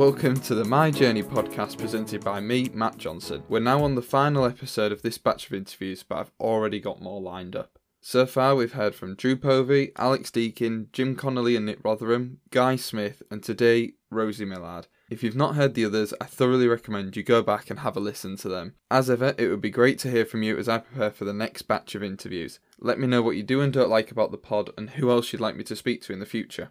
welcome to the My Journey podcast presented by me, Matt Johnson. We're now on the final episode of this batch of interviews, but I've already got more lined up. So far, we've heard from Drew Povey, Alex Deakin, Jim Connolly and Nick Rotherham, Guy Smith, and today, Rosie Millard. If you've not heard the others, I thoroughly recommend you go back and have a listen to them. As ever, it would be great to hear from you as I prepare for the next batch of interviews. Let me know what you do and don't like about the pod and who else you'd like me to speak to in the future.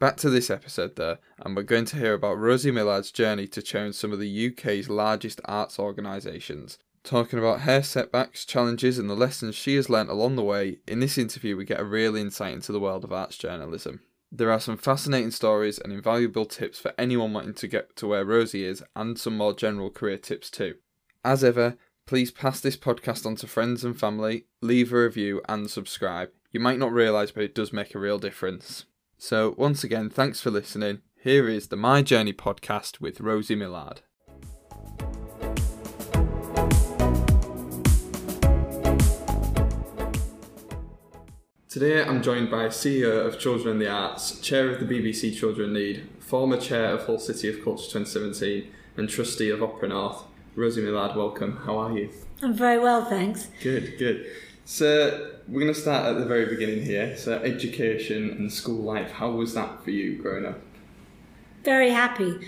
Back to this episode though, and we're going to hear about Rosie Millard's journey to chair some of the UK's largest arts organisations. Talking about her setbacks, challenges, and the lessons she has learnt along the way, in this interview we get a real insight into the world of arts journalism. There are some fascinating stories and invaluable tips for anyone wanting to get to where Rosie is, and some more general career tips too. As ever, please pass this podcast on to friends and family, leave a review, and subscribe. You might not realise, but it does make a real difference. So, once again, thanks for listening. Here is the My Journey podcast with Rosie Millard. Today I'm joined by CEO of Children in the Arts, Chair of the BBC Children Need, former Chair of Hull City of Culture 2017, and Trustee of Opera North. Rosie Millard, welcome. How are you? I'm very well, thanks. Good, good. So we're going to start at the very beginning here. So education and school life. How was that for you growing up? Very happy.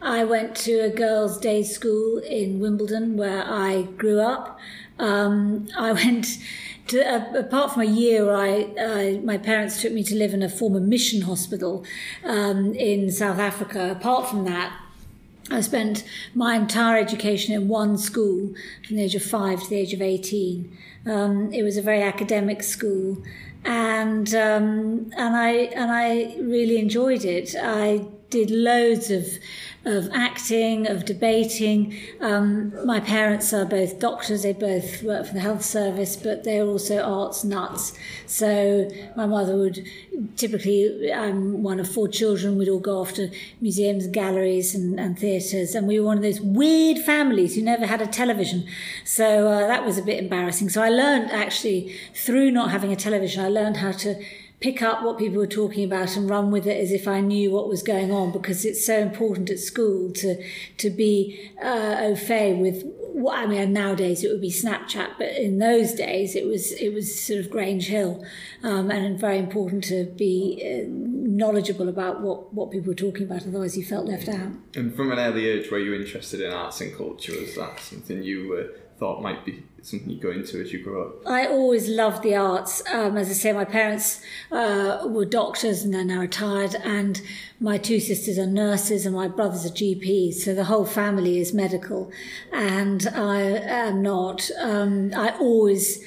I went to a girls' day school in Wimbledon where I grew up. Um, I went to, uh, apart from a year, I, uh, my parents took me to live in a former mission hospital um, in South Africa. Apart from that, I spent my entire education in one school from the age of five to the age of 18. Um, it was a very academic school, and um, and I and I really enjoyed it. I did loads of of acting, of debating. Um, my parents are both doctors, they both work for the health service, but they're also arts nuts. So my mother would typically, I'm one of four children, we'd all go off to museums, galleries, and, and theatres. And we were one of those weird families who never had a television. So uh, that was a bit embarrassing. So I learned actually through not having a television, I learned how to pick up what people were talking about and run with it as if I knew what was going on because it's so important at school to to be uh, au fait with what I mean nowadays it would be Snapchat but in those days it was it was sort of Grange Hill um, and very important to be uh, knowledgeable about what what people were talking about otherwise you felt left out. And from an early age were you interested in arts and culture? Was that something you were thought might be something you go into as you grow up? I always loved the arts. Um, as I say, my parents uh, were doctors and they're now retired, and my two sisters are nurses and my brother's a GP. So the whole family is medical, and I am not. Um, I always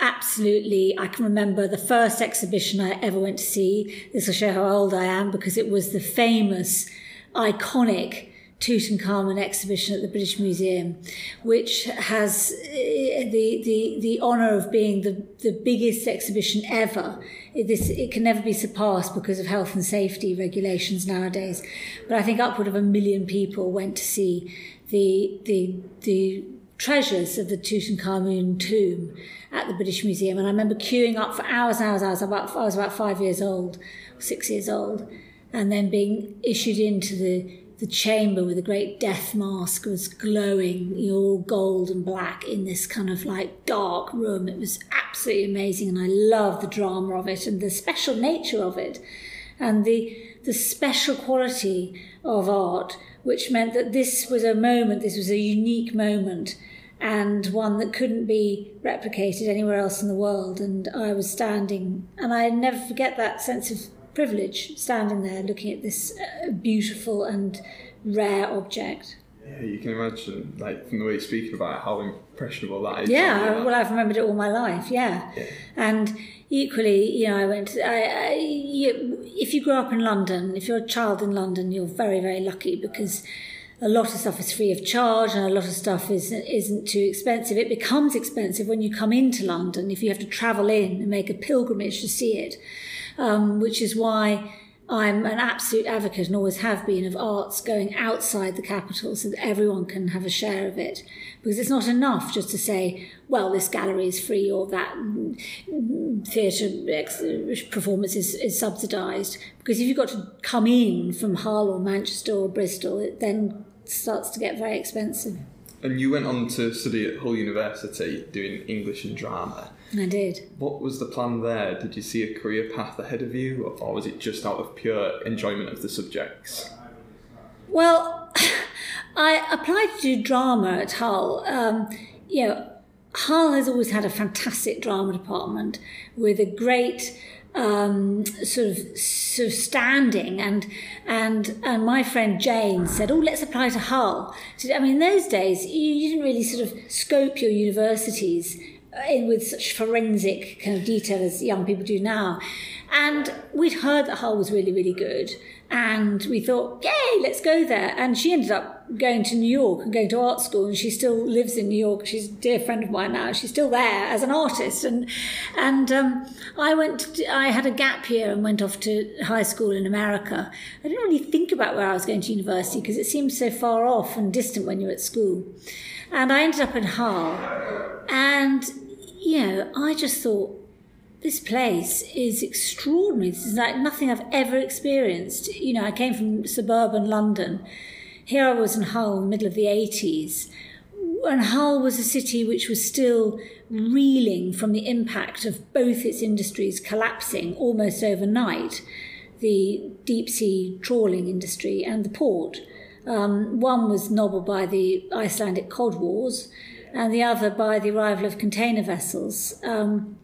absolutely i can remember the first exhibition i ever went to see this will show how old i am because it was the famous iconic Tutankhamun exhibition at the British Museum, which has eh, the the the honour of being the the biggest exhibition ever. It, this it can never be surpassed because of health and safety regulations nowadays. But I think upward of a million people went to see the the the treasures of the Tutankhamun tomb at the British Museum, and I remember queuing up for hours and hours. Was about I was about five years old, six years old, and then being issued into the the chamber with a great death mask was glowing, all gold and black in this kind of like dark room. It was absolutely amazing, and I loved the drama of it and the special nature of it, and the the special quality of art, which meant that this was a moment, this was a unique moment, and one that couldn't be replicated anywhere else in the world. And I was standing, and I never forget that sense of privilege standing there looking at this uh, beautiful and rare object. Yeah, you can imagine, like from the way you're speaking about it, how impressionable that is. Yeah, well, I've remembered it all my life. Yeah, yeah. and equally, you know, I went. I, I, you, if you grow up in London, if you're a child in London, you're very, very lucky because a lot of stuff is free of charge and a lot of stuff is, isn't too expensive. It becomes expensive when you come into London if you have to travel in and make a pilgrimage to see it um, which is why I'm an absolute advocate and always have been of arts going outside the capital so that everyone can have a share of it. Because it's not enough just to say, well, this gallery is free or that theatre performance is, is subsidised. Because if you've got to come in from Hull or Manchester or Bristol, it then starts to get very expensive. And you went on to study at Hull University doing English and drama. I did. What was the plan there? Did you see a career path ahead of you, or was it just out of pure enjoyment of the subjects? Well, I applied to do drama at Hull. Um, you know, Hull has always had a fantastic drama department with a great um, sort of sort of standing and and and my friend Jane said, "Oh, let's apply to Hull." I mean, in those days, you, you didn't really sort of scope your universities with such forensic kind of detail as young people do now. And we'd heard that Hull was really, really good. And we thought, yay, let's go there. And she ended up going to New York and going to art school. And she still lives in New York. She's a dear friend of mine now. She's still there as an artist. And, and um, I went, to, I had a gap year and went off to high school in America. I didn't really think about where I was going to university because it seemed so far off and distant when you're at school. And I ended up in Hull. And, you know, I just thought, this place is extraordinary. This is like nothing I've ever experienced. You know, I came from suburban London. Here I was in Hull middle of the 80s. And Hull was a city which was still reeling from the impact of both its industries collapsing almost overnight the deep sea trawling industry and the port. Um, one was nobbled by the Icelandic Cod Wars, and the other by the arrival of container vessels. Um,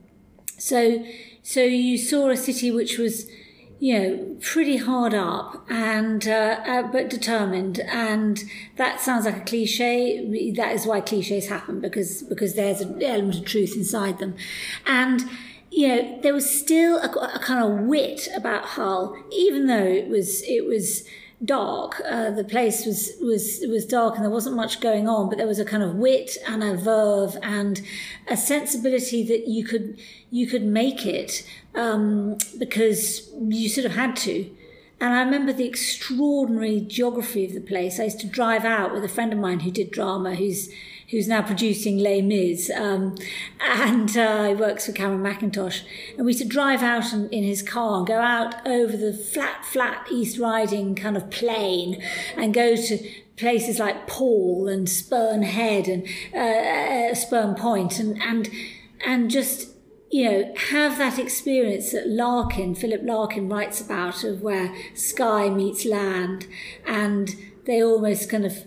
so, so you saw a city which was, you know, pretty hard up and uh, uh, but determined. And that sounds like a cliche. That is why cliches happen because because there's an element of truth inside them, and you know there was still a, a kind of wit about Hull, even though it was it was dark. Uh, the place was was was dark, and there wasn't much going on. But there was a kind of wit and a verve and a sensibility that you could you could make it um, because you sort of had to. And I remember the extraordinary geography of the place. I used to drive out with a friend of mine who did drama, who's who's now producing Les Mis, um, and uh, he works for Cameron Mackintosh. And we used to drive out in, in, his car and go out over the flat, flat East Riding kind of plain and go to places like Paull and Spurn Head and uh, uh, Spurn Point and, and, and just you know, have that experience that Larkin, Philip Larkin writes about of where sky meets land and they almost kind of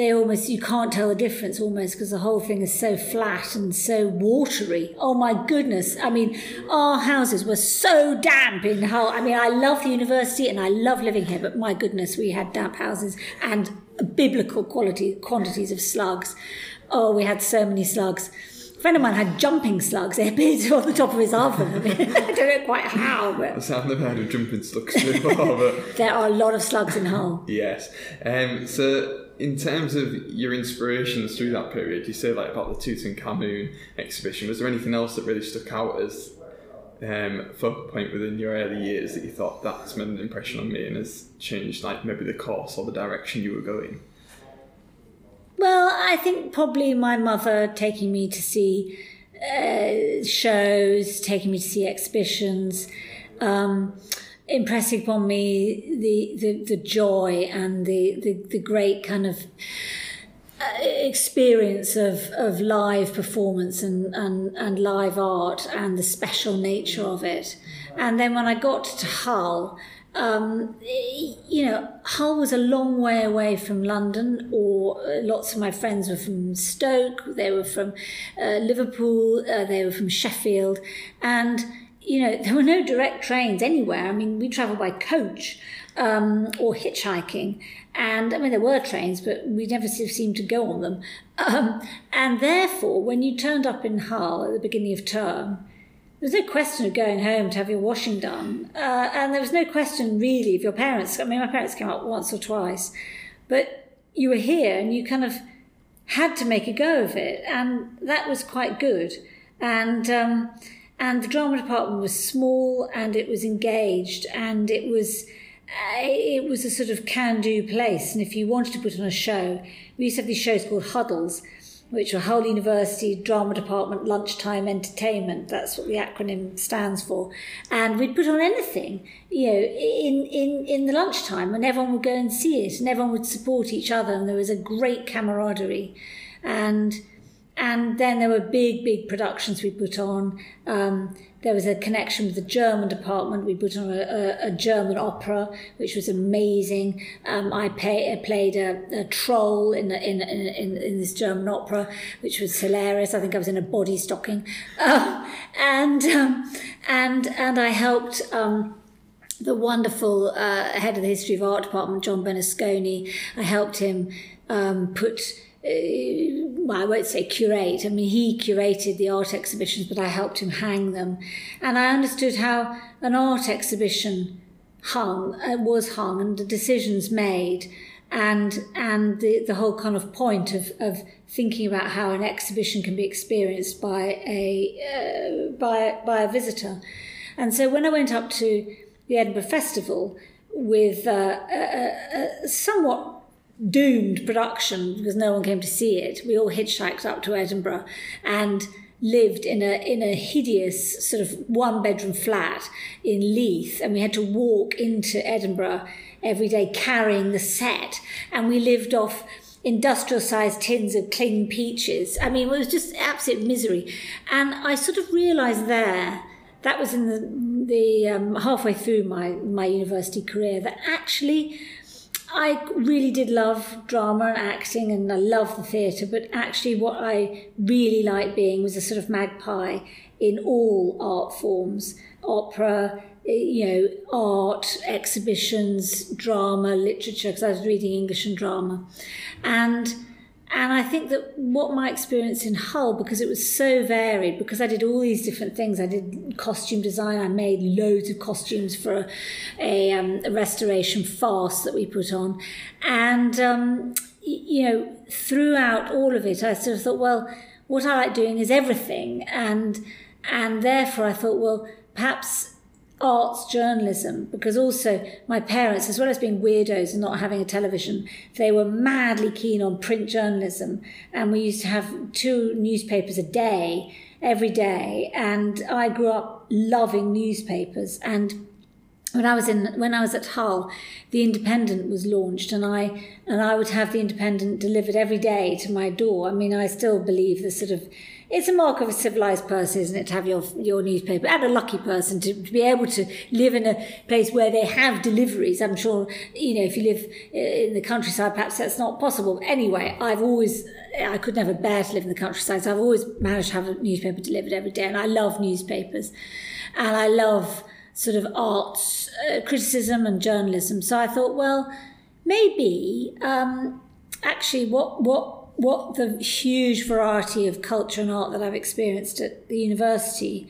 they almost you can't tell the difference almost because the whole thing is so flat and so watery. Oh my goodness! I mean, our houses were so damp in Hull. I mean, I love the university and I love living here, but my goodness, we had damp houses and biblical quality quantities of slugs. Oh, we had so many slugs. A friend of mine had jumping slugs. They appeared on the top of his oven. I, mean, I don't know quite how, but I've never heard of jumping slugs before. But there are a lot of slugs in Hull. yes. Um, so in terms of your inspirations through that period, you say like about the Tutankhamun exhibition. Was there anything else that really stuck out as um, focal point within your early years that you thought that's made an impression on me and has changed like maybe the course or the direction you were going? Well, I think probably my mother taking me to see uh, shows, taking me to see exhibitions. Um, impressing upon me the, the, the joy and the, the, the great kind of uh, experience of, of live performance and, and, and live art and the special nature of it. And then when I got to Hull, um, you know, Hull was a long way away from London, or uh, lots of my friends were from Stoke, they were from uh, Liverpool, uh, they were from Sheffield, and you know, there were no direct trains anywhere. I mean, we travelled by coach um, or hitchhiking. And I mean, there were trains, but we never seemed to go on them. Um, and therefore, when you turned up in Hull at the beginning of term, there was no question of going home to have your washing done. Uh, and there was no question really of your parents. I mean, my parents came up once or twice, but you were here and you kind of had to make a go of it. And that was quite good. And, um, and the drama department was small and it was engaged and it was uh, it was a sort of can-do place. And if you wanted to put on a show, we used to have these shows called huddles, which were Hull University Drama Department Lunchtime Entertainment. That's what the acronym stands for. And we'd put on anything, you know, in, in, in the lunchtime, and everyone would go and see it, and everyone would support each other, and there was a great camaraderie. And and then there were big, big productions we put on. Um, there was a connection with the German department. We put on a, a, a German opera, which was amazing. Um, I, pay, I, played a, a troll in, in, in, in, this German opera, which was hilarious. I think I was in a body stocking. Uh, and, um, and, and I helped. Um, the wonderful uh, head of the history of art department, John Bernasconi. I helped him um, put well, I won't say curate. I mean, he curated the art exhibitions, but I helped him hang them. And I understood how an art exhibition hung, uh, was hung, and the decisions made, and and the, the whole kind of point of, of thinking about how an exhibition can be experienced by a uh, by by a visitor. And so when I went up to the Edinburgh Festival with uh, a, a somewhat doomed production because no one came to see it. We all hitchhiked up to Edinburgh and lived in a in a hideous sort of one bedroom flat in Leith and we had to walk into Edinburgh every day carrying the set and we lived off industrial sized tins of cling peaches. I mean, it was just absolute misery. And I sort of realized there that was in the the um, halfway through my my university career that actually I really did love drama and acting and I love the theatre, but actually, what I really liked being was a sort of magpie in all art forms opera, eh, you know, art, exhibitions, drama, literature, because I was reading English and drama. And and I think that what my experience in Hull, because it was so varied, because I did all these different things, I did costume design, I made loads of costumes for a, um, a restoration farce that we put on. And, um, you know, throughout all of it, I sort of thought, well, what I like doing is everything. And, and therefore I thought, well, perhaps arts journalism because also my parents, as well as being weirdos and not having a television, they were madly keen on print journalism. And we used to have two newspapers a day, every day. And I grew up loving newspapers. And when I was in when I was at Hull, the Independent was launched, and I and I would have the Independent delivered every day to my door. I mean, I still believe the sort of it's a mark of a civilized person, isn't it, to have your your newspaper and a lucky person to, to be able to live in a place where they have deliveries. I'm sure you know if you live uh, in the countryside, perhaps that's not possible. Anyway, I've always I could never bear to live in the countryside, so I've always managed to have a newspaper delivered every day, and I love newspapers, and I love sort of arts uh, criticism and journalism. So I thought, well, maybe um, actually what what what the huge variety of culture and art that I've experienced at the university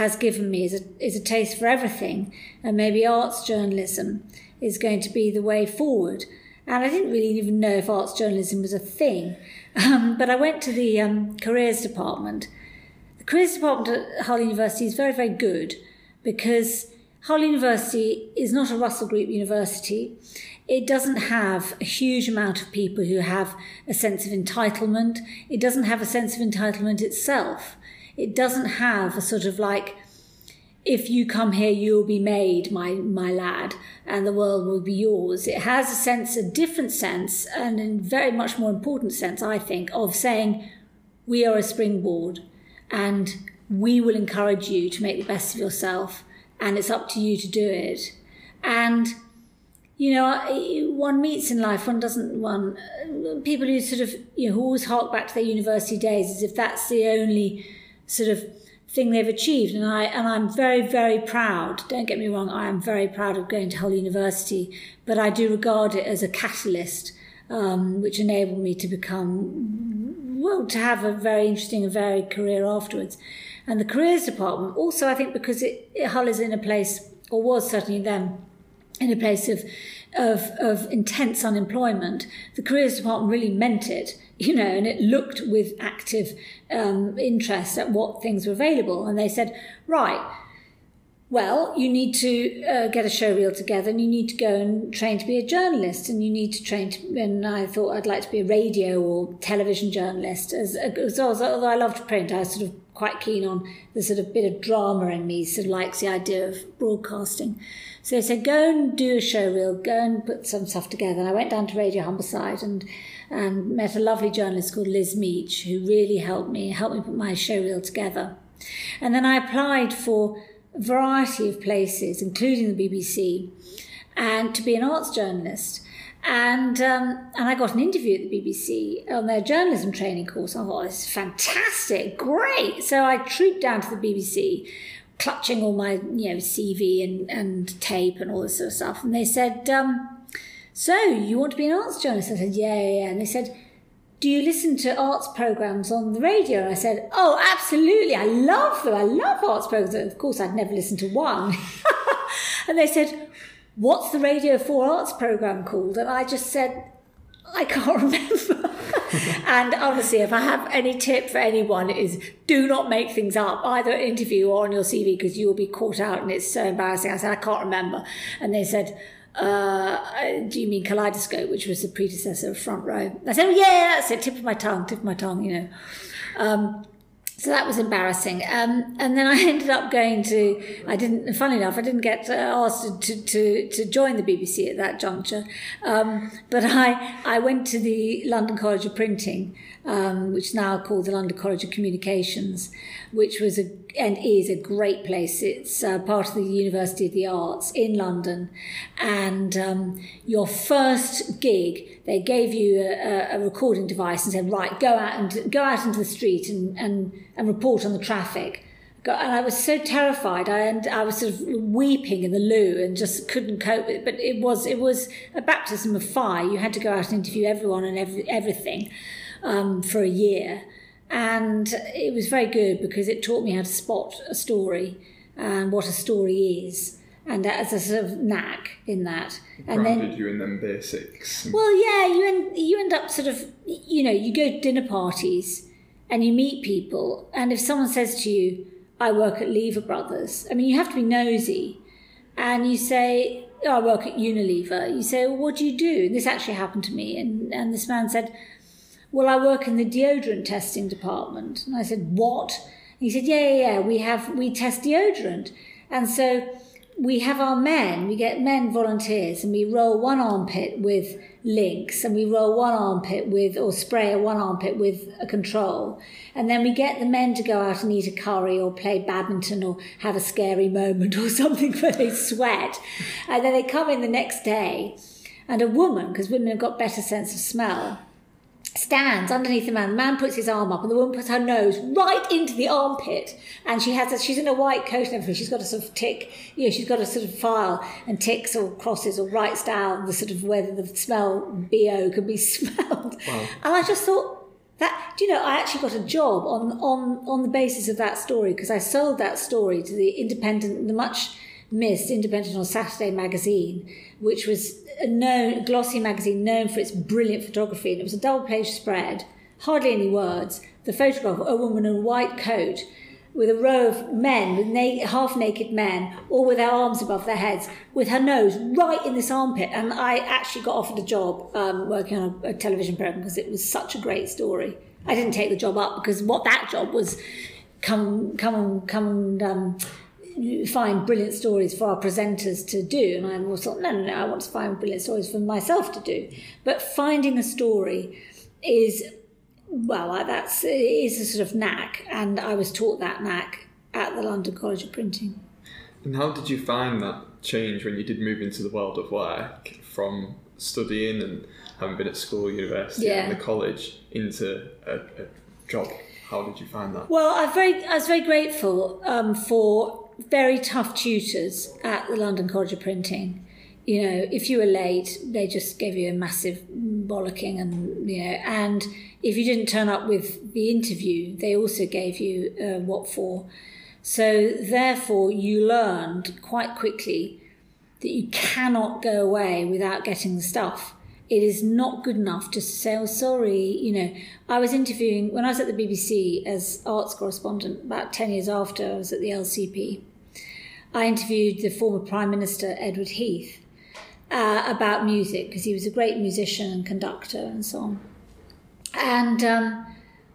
has given me is a, is a taste for everything. And maybe arts journalism is going to be the way forward. And I didn't really even know if arts journalism was a thing. Um, but I went to the um, careers department. The careers department at Hull University is very, very good because Hull University is not a Russell Group university it doesn't have a huge amount of people who have a sense of entitlement. It doesn't have a sense of entitlement itself. It doesn't have a sort of like, if you come here, you'll be made, my, my lad, and the world will be yours. It has a sense, a different sense, and a very much more important sense, I think, of saying, we are a springboard and we will encourage you to make the best of yourself, and it's up to you to do it. And you know, one meets in life, one doesn't, one, people who sort of, you know, who always hark back to their university days as if that's the only sort of thing they've achieved. And I, and I'm very, very proud. Don't get me wrong. I am very proud of going to Hull University, but I do regard it as a catalyst, um, which enabled me to become, well, to have a very interesting and varied career afterwards. And the careers department also, I think, because it, it Hull is in a place, or was certainly then, in a place of of, of intense unemployment, the careers department really meant it, you know, and it looked with active um, interest at what things were available. And they said, right, well, you need to uh, get a show reel together and you need to go and train to be a journalist and you need to train to, and I thought I'd like to be a radio or television journalist as, as, although I loved print, I was sort of quite keen on the sort of bit of drama in me, sort of likes the idea of broadcasting. So they said, go and do a show reel, go and put some stuff together. And I went down to Radio Humberside and, and met a lovely journalist called Liz Meach, who really helped me, helped me put my show reel together. And then I applied for a variety of places, including the BBC, and to be an arts journalist. And um, and I got an interview at the BBC on their journalism training course. I thought, this is fantastic, great. So I trooped down to the BBC, clutching all my you know CV and, and tape and all this sort of stuff. And they said, um, "So you want to be an arts journalist?" I said, "Yeah, yeah." yeah. And they said, "Do you listen to arts programs on the radio?" And I said, "Oh, absolutely! I love them. I love arts programs." Of course, I'd never listened to one. and they said, what's the Radio 4 Arts programme called? And I just said, I can't remember. and honestly, if I have any tip for anyone, is do not make things up, either interview or on your CV, because you will be caught out and it's so embarrassing. I said, I can't remember. And they said, uh, do you mean Kaleidoscope, which was the predecessor of Front Row? I said, oh, yeah, that's it, tip of my tongue, tip of my tongue, you know. Um, so that was embarrassing. Um, and then I ended up going to, I didn't, funny enough, I didn't get uh, asked to, to, to join the BBC at that juncture. Um, but I, I went to the London College of Printing, um, which is now called the London College of Communications, which was a, and is a great place. It's uh, part of the University of the Arts in London. And um, your first gig, they gave you a, a, recording device and said, right, go out and go out into the street and, and, and report on the traffic. And I was so terrified. I and I was sort of weeping in the loo and just couldn't cope. With it. But it was it was a baptism of fire. You had to go out and interview everyone and every, everything um, for a year. And it was very good because it taught me how to spot a story and what a story is. And as a sort of knack in that, and Grounded then you in them basics. Well, yeah, you end you end up sort of you know you go to dinner parties and you meet people, and if someone says to you, "I work at Lever Brothers," I mean you have to be nosy, and you say, oh, "I work at Unilever." You say, well, "What do you do?" And this actually happened to me, and and this man said, well, I work in the deodorant testing department. And I said, what? And he said, yeah, yeah, yeah, we have, we test deodorant. And so we have our men, we get men volunteers and we roll one armpit with Lynx and we roll one armpit with, or spray one armpit with a control. And then we get the men to go out and eat a curry or play badminton or have a scary moment or something where they sweat. And then they come in the next day and a woman, because women have got better sense of smell, stands underneath the man. The man puts his arm up, and the woman puts her nose right into the armpit. And she has a, she's in a white coat and everything. She's got a sort of tick, you know, she's got a sort of file and ticks or crosses or writes down the sort of whether the smell bo can be smelled. Wow. And I just thought. That, do you know, I actually got a job on, on, on the basis of that story because I sold that story to the independent, the much missed Independent on Saturday magazine, which was a known glossy magazine known for its brilliant photography, and it was a double page spread, hardly any words. The photograph of a woman in a white coat with a row of men, with na- half naked men, all with their arms above their heads, with her nose right in this armpit. And I actually got offered a job um, working on a, a television program because it was such a great story. I didn't take the job up because what that job was come come come and um, find brilliant stories for our presenters to do. And I always thought, no, no, no, I want to find brilliant stories for myself to do. But finding a story is, well, that's is a sort of knack. And I was taught that knack at the London College of Printing. And how did you find that change when you did move into the world of work from studying and having been at school, university, yeah. and the college into a, a job? How did you find that? Well, I very, I was very grateful um, for very tough tutors at the London College of Printing. You know, if you were late, they just gave you a massive bollocking, and you know, and if you didn't turn up with the interview, they also gave you uh, what for. So therefore, you learned quite quickly that you cannot go away without getting the stuff. It is not good enough to say, oh, sorry. You know, I was interviewing, when I was at the BBC as arts correspondent, about 10 years after I was at the LCP, I interviewed the former Prime Minister, Edward Heath, uh, about music, because he was a great musician and conductor and so on. And um,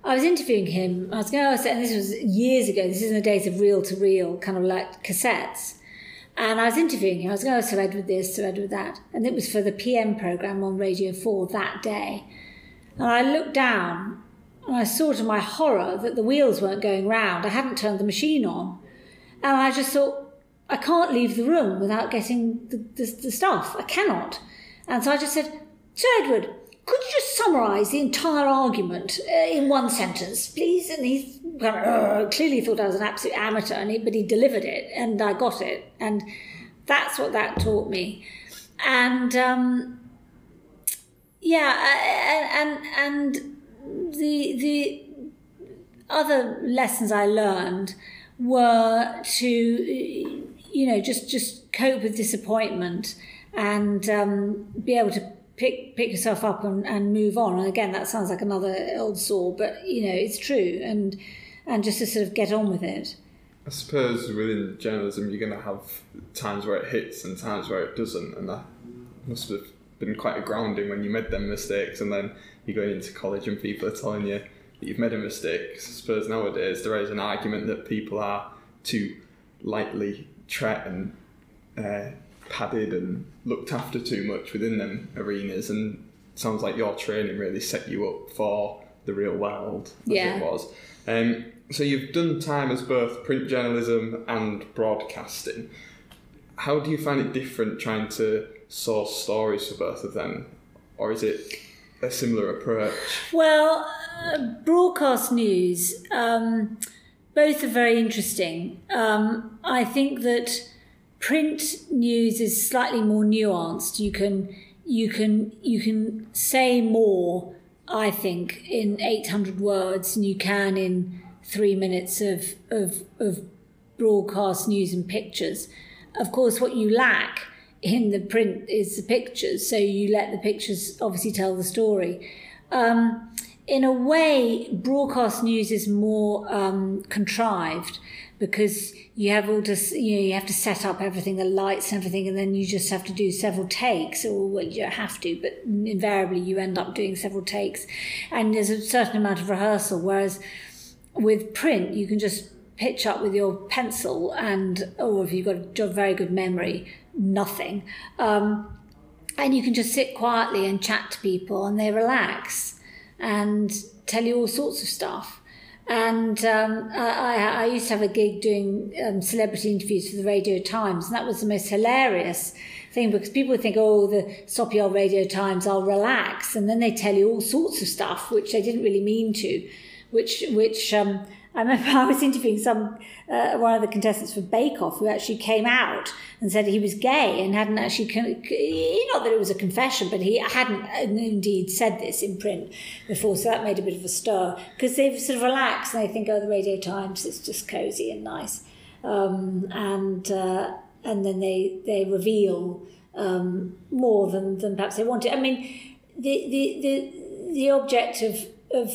I was interviewing him. I was going, oh, and this was years ago. This is in the days of reel to reel, kind of like cassettes. And I was interviewing him. I was going, oh, Sir Edward this, Sir Edward that. And it was for the PM programme on Radio 4 that day. And I looked down and I saw to my horror that the wheels weren't going round. I hadn't turned the machine on. And I just thought, I can't leave the room without getting the, the, the stuff. I cannot. And so I just said, Sir Edward, could you just summarise the entire argument uh, in one sentence, please? And he uh, clearly thought I was an absolute amateur, and he, but he delivered it, and I got it, and that's what that taught me. And um, yeah, and and the the other lessons I learned were to you know just just cope with disappointment and um, be able to pick pick yourself up and, and move on. And again, that sounds like another old saw, but you know it's true, and and just to sort of get on with it. I suppose within journalism, you're going to have times where it hits and times where it doesn't, and that must have been quite a grounding when you made them mistakes, and then you're going into college and people are telling you that you've made a mistake. I suppose nowadays there is an argument that people are too lightly tread and uh, padded and looked after too much within them arenas and sounds like your training really set you up for the real world as yeah. it was. Um, so you've done time as both print journalism and broadcasting. How do you find it different trying to source stories for both of them, or is it a similar approach? Well, uh, broadcast news, um, both are very interesting. Um, I think that print news is slightly more nuanced. You can you can you can say more, I think, in eight hundred words than you can in three minutes of of of broadcast news and pictures. Of course, what you lack in the print is the pictures, so you let the pictures obviously tell the story. Um, in a way, broadcast news is more um, contrived because you have all just you know you have to set up everything the lights and everything and then you just have to do several takes. Or well you have to but invariably you end up doing several takes. And there's a certain amount of rehearsal whereas with print you can just pitch up with your pencil and or if you've got a very good memory nothing. Um, and you can just sit quietly and chat to people and they relax and tell you all sorts of stuff and um, I, I, used to have a gig doing um, celebrity interviews for the Radio Times, and that was the most hilarious thing because people think, oh, the soppy old Radio Times, I'll relax. And then they tell you all sorts of stuff, which they didn't really mean to, which, which um, I remember I was interviewing some uh, one of the contestants for Bake Off who actually came out and said he was gay and hadn't actually not that it was a confession, but he hadn't indeed said this in print before, so that made a bit of a stir because they've sort of relaxed and they think, oh, the Radio Times is just cosy and nice, um, and uh, and then they they reveal um, more than than perhaps they wanted. I mean, the the the the object of of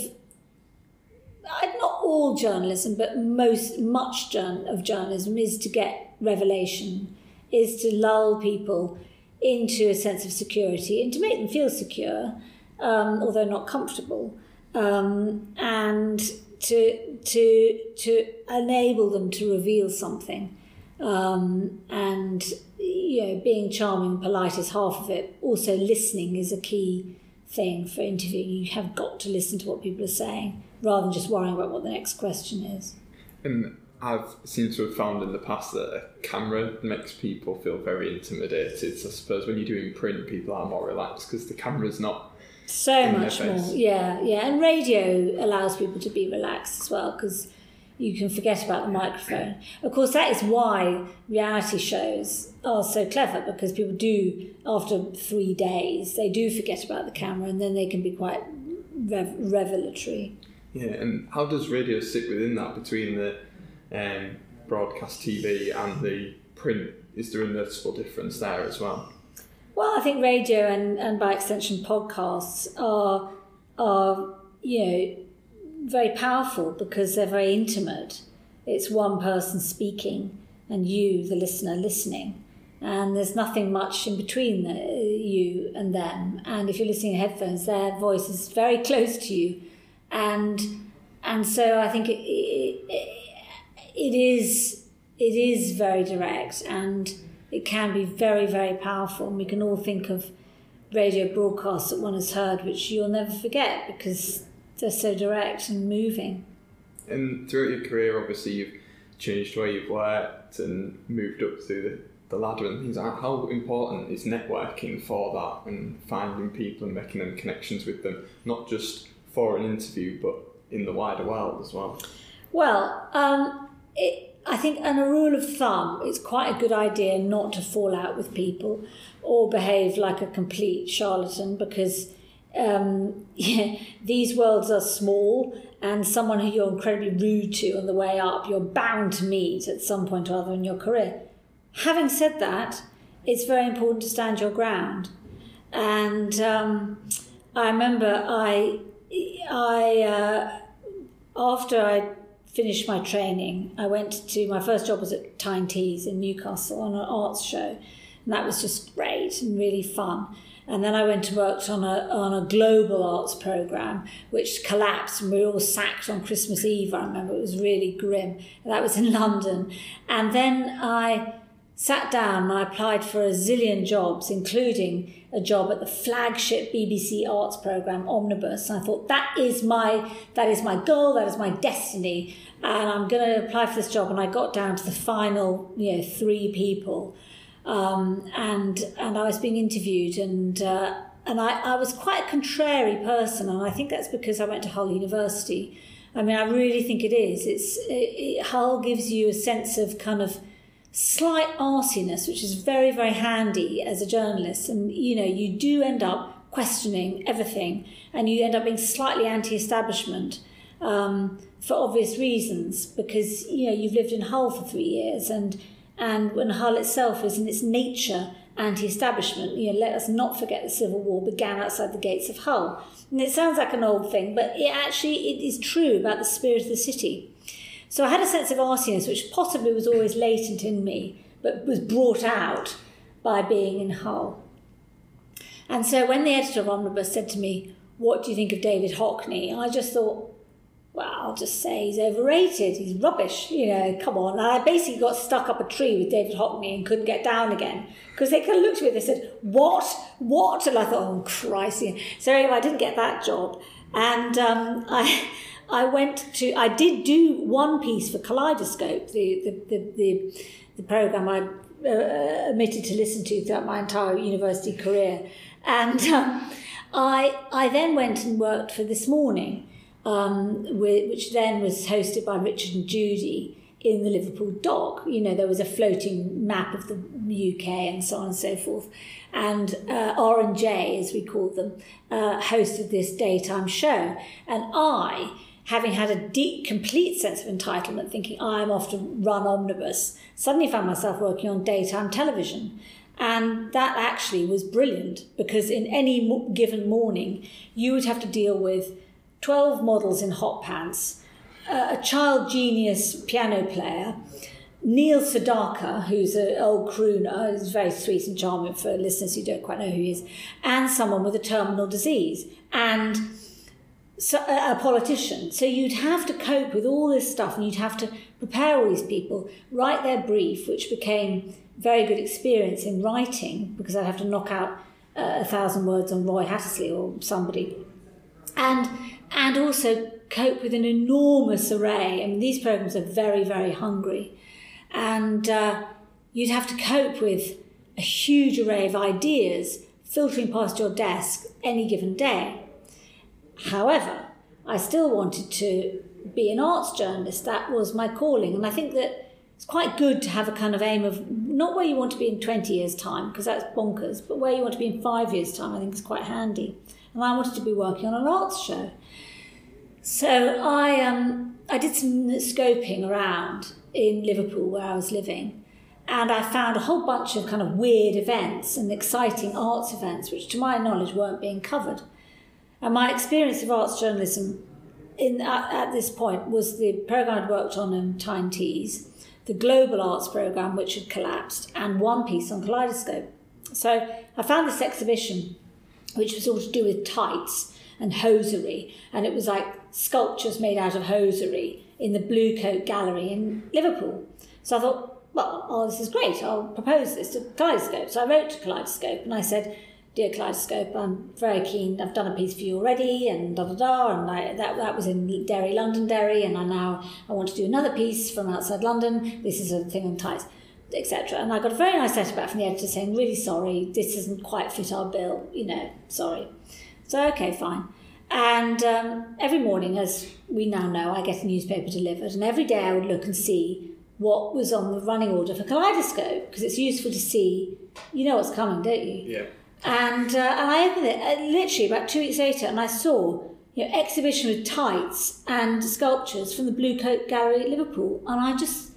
not all journalism, but most much of journalism is to get revelation, is to lull people into a sense of security and to make them feel secure, um, although not comfortable, um, and to to to enable them to reveal something. Um, and you know, being charming and polite is half of it. Also, listening is a key thing for interviewing. You have got to listen to what people are saying rather than just worrying about what the next question is. And I've seemed to have found in the past that a camera makes people feel very intimidated. So I suppose when you're doing print, people are more relaxed because the camera's not so much more. Yeah, yeah, and radio allows people to be relaxed as well because you can forget about the microphone. Of course, that is why reality shows are so clever because people do, after three days, they do forget about the camera and then they can be quite rev- revelatory. Yeah, and how does radio sit within that between the um, broadcast TV and the print? Is there a noticeable difference there as well? Well, I think radio and, and by extension podcasts are are you know very powerful because they're very intimate. It's one person speaking and you, the listener, listening. And there's nothing much in between the, you and them. And if you're listening in headphones, their voice is very close to you. And and so I think it, it, it is it is very direct and it can be very very powerful. And we can all think of radio broadcasts that one has heard, which you'll never forget because they're so direct and moving. And throughout your career, obviously, you've changed where you've worked and moved up through the, the ladder and things like How important is networking for that and finding people and making them connections with them, not just for an interview, but in the wider world as well? Well, um, it, I think, and a rule of thumb, it's quite a good idea not to fall out with people or behave like a complete charlatan because um, yeah, these worlds are small, and someone who you're incredibly rude to on the way up, you're bound to meet at some point or other in your career. Having said that, it's very important to stand your ground. And um, I remember I, I uh, after I finished my training, I went to my first job was at Tyne Tees in Newcastle on an arts show, and that was just great and really fun. And then I went and worked on a, on a global arts program, which collapsed and we were all sacked on Christmas Eve. I remember it was really grim. That was in London. And then I sat down and I applied for a zillion jobs, including a job at the flagship BBC arts program Omnibus. And I thought that is my that is my goal, that is my destiny, and I'm going to apply for this job. And I got down to the final, you know, three people um, and and I was being interviewed, and uh, and I, I was quite a contrary person, and I think that's because I went to Hull University. I mean, I really think it is. It's it, it, Hull gives you a sense of kind of slight arsiness, which is very very handy as a journalist, and you know you do end up questioning everything, and you end up being slightly anti-establishment. Um, for obvious reasons, because you know you've lived in Hull for three years, and and when Hull itself is in its nature anti-establishment, you know, let us not forget the Civil War began outside the gates of Hull. And it sounds like an old thing, but it actually it is true about the spirit of the city. So I had a sense of artiness, which possibly was always latent in me, but was brought out by being in Hull. And so when the editor of Omnibus said to me, What do you think of David Hockney? I just thought, well, I'll just say he's overrated. He's rubbish. You know, come on. And I basically got stuck up a tree with David Hockney and couldn't get down again because they kind of looked at me and they said, "What? What?" And I thought, "Oh Christ!" So anyway, I didn't get that job, and um, I. I went to. I did do one piece for Kaleidoscope, the the the, the, the program I uh, omitted to listen to throughout my entire university career, and um, I I then went and worked for This Morning, um, which then was hosted by Richard and Judy in the Liverpool dock. You know, there was a floating map of the UK and so on and so forth. And uh, R&J, as we called them, uh, hosted this daytime show. And I, having had a deep, complete sense of entitlement, thinking I'm off to run Omnibus, suddenly found myself working on daytime television. And that actually was brilliant because in any given morning, you would have to deal with 12 models in hot pants, uh, a child genius piano player, Neil Sedaka, who's an old crooner, who's very sweet and charming for listeners who don't quite know who he is, and someone with a terminal disease, and so, a politician. So you'd have to cope with all this stuff, and you'd have to prepare all these people, write their brief, which became very good experience in writing because I'd have to knock out uh, a thousand words on Roy Hattersley or somebody, and and also cope with an enormous array. I mean, these programs are very, very hungry. And uh, you'd have to cope with a huge array of ideas filtering past your desk any given day. However, I still wanted to be an arts journalist. That was my calling. And I think that it's quite good to have a kind of aim of not where you want to be in 20 years' time, because that's bonkers, but where you want to be in five years' time, I think is quite handy. And I wanted to be working on an arts show. So I um I did some scoping around in Liverpool where I was living, and I found a whole bunch of kind of weird events and exciting arts events, which to my knowledge weren't being covered. And my experience of arts journalism in, at, at this point was the program I'd worked on in Tyne Tees, the Global Arts program, which had collapsed, and one piece on Kaleidoscope. So I found this exhibition, which was all to do with tights and hosiery, and it was like sculptures made out of hosiery in the Bluecoat Gallery in Liverpool. So I thought, well, oh, this is great. I'll propose this to Kaleidoscope. So I wrote to Kaleidoscope and I said, Dear Kaleidoscope, I'm very keen. I've done a piece for you already, and da da da. And I, that that was in Derry, Londonderry, and I now I want to do another piece from outside London. This is a thing on ties, etc. And I got a very nice letter back from the editor saying, "Really sorry, this doesn't quite fit our bill. You know, sorry." So okay, fine. And um, every morning, as we now know, I get a newspaper delivered, and every day I would look and see what was on the running order for Kaleidoscope because it's useful to see. You know what's coming, don't you? Yeah. And, uh, and I opened it uh, literally about two weeks later and I saw you know, exhibition of tights and sculptures from the Bluecoat Gallery at Liverpool. And I just,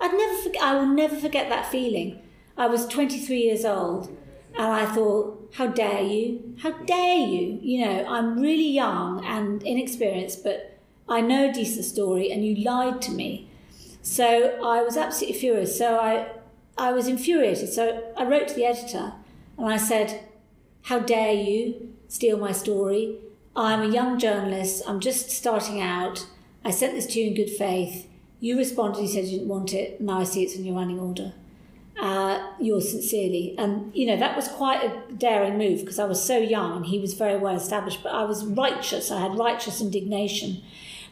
I'd never forget, I will never forget that feeling. I was 23 years old and I thought, how dare you? How dare you? You know, I'm really young and inexperienced, but I know a decent story and you lied to me. So I was absolutely furious. So I, I was infuriated. So I wrote to the editor and I said, how dare you steal my story? I'm a young journalist. I'm just starting out. I sent this to you in good faith. You responded, you said you didn't want it. Now I see it's in your running order. Uh, yours sincerely. And, you know, that was quite a daring move because I was so young and he was very well established, but I was righteous. I had righteous indignation.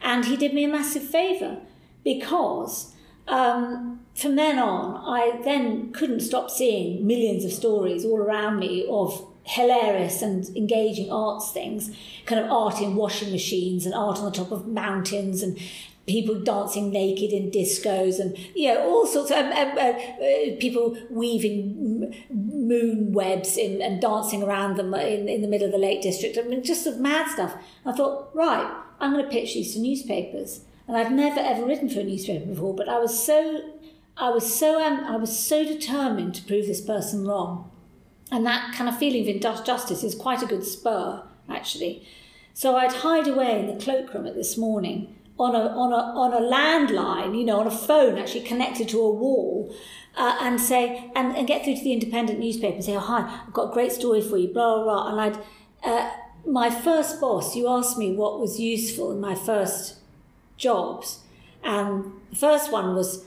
And he did me a massive favour because um, from then on, I then couldn't stop seeing millions of stories all around me of hilarious and engaging arts things, kind of art in washing machines and art on the top of mountains and people dancing naked in discos and you know all sorts of um, um, uh, uh, people weaving moon webs in, and dancing around them in, in the middle of the Lake District. I mean, just sort of mad stuff. I thought, right, I'm going to pitch these to newspapers, and I've never ever written for a newspaper before, but I was so. I was so um, I was so determined to prove this person wrong and that kind of feeling of injustice is quite a good spur, actually. So I'd hide away in the cloakroom at this morning on a, on a, on a landline, you know, on a phone actually connected to a wall, uh, and say, and, and get through to the independent newspaper and say, oh, hi, I've got a great story for you, blah, blah, blah. And I'd, uh, my first boss, you asked me what was useful in my first jobs. And the first one was,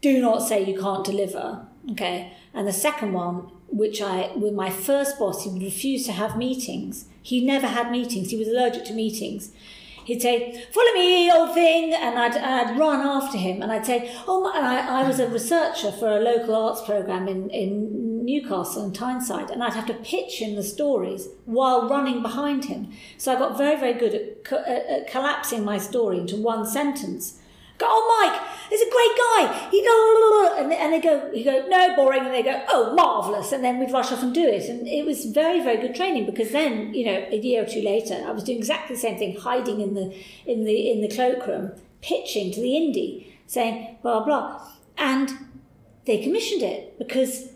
do not say you can't deliver. Okay. And the second one which I, with my first boss, he would refuse to have meetings. He never had meetings. He was allergic to meetings. He'd say, "Follow me, old thing," and I'd, I'd run after him, and I'd say, "Oh," my, I, I was a researcher for a local arts program in in Newcastle and Tyneside, and I'd have to pitch him the stories while running behind him. So I got very, very good at, co- at collapsing my story into one sentence Go, oh, Mike, he's a great guy. He go, and, they go, you go, no, boring. And they go, oh, marvelous. And then we'd rush off and do it. And it was very, very good training because then, you know, a year or two later, I was doing exactly the same thing, hiding in the, in the, in the cloakroom, pitching to the indie, saying, blah, blah. And they commissioned it because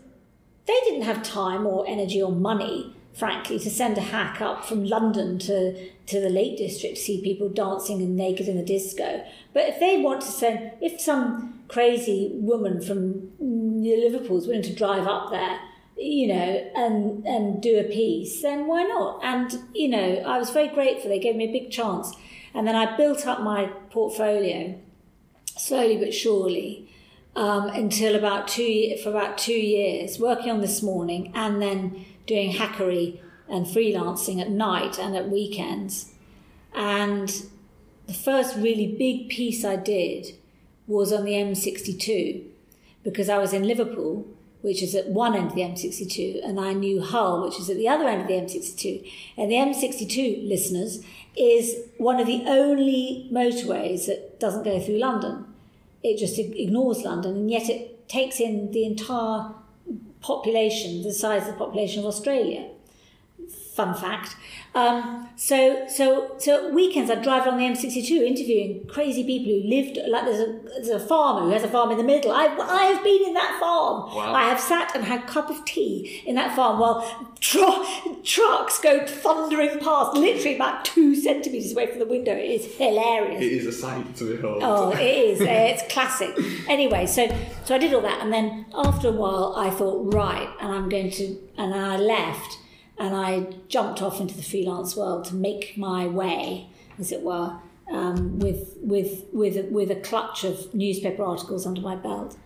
they didn't have time or energy or money frankly, to send a hack up from London to, to the Lake District to see people dancing and naked in the disco. But if they want to send, if some crazy woman from Liverpool is willing to drive up there, you know, and and do a piece, then why not? And you know, I was very grateful. They gave me a big chance, and then I built up my portfolio slowly but surely um, until about two for about two years, working on this morning, and then doing hackery and freelancing at night and at weekends. And the first really big piece I did was on the M62 because I was in Liverpool, which is at one end of the M62, and I knew Hull, which is at the other end of the M62. And the M62, listeners, is one of the only motorways that doesn't go through London. It just ignores London, and yet it takes in the entire population, the size of the population of Australia. Fun fact. Um, so, so, so weekends I'd drive along the M62 interviewing crazy people who lived like there's a, there's a farmer who has a farm in the middle. I, I have been in that farm. Wow. I have sat and had a cup of tea in that farm while tr- trucks go thundering past, literally about two centimeters away from the window. It is hilarious. It is a sight to behold. Oh, it is. Uh, it's classic. Anyway, so so I did all that, and then after a while, I thought, right, and I'm going to, and I left, and I jumped off into the freelance world to make my way, as it were, um, with with with a, with a clutch of newspaper articles under my belt.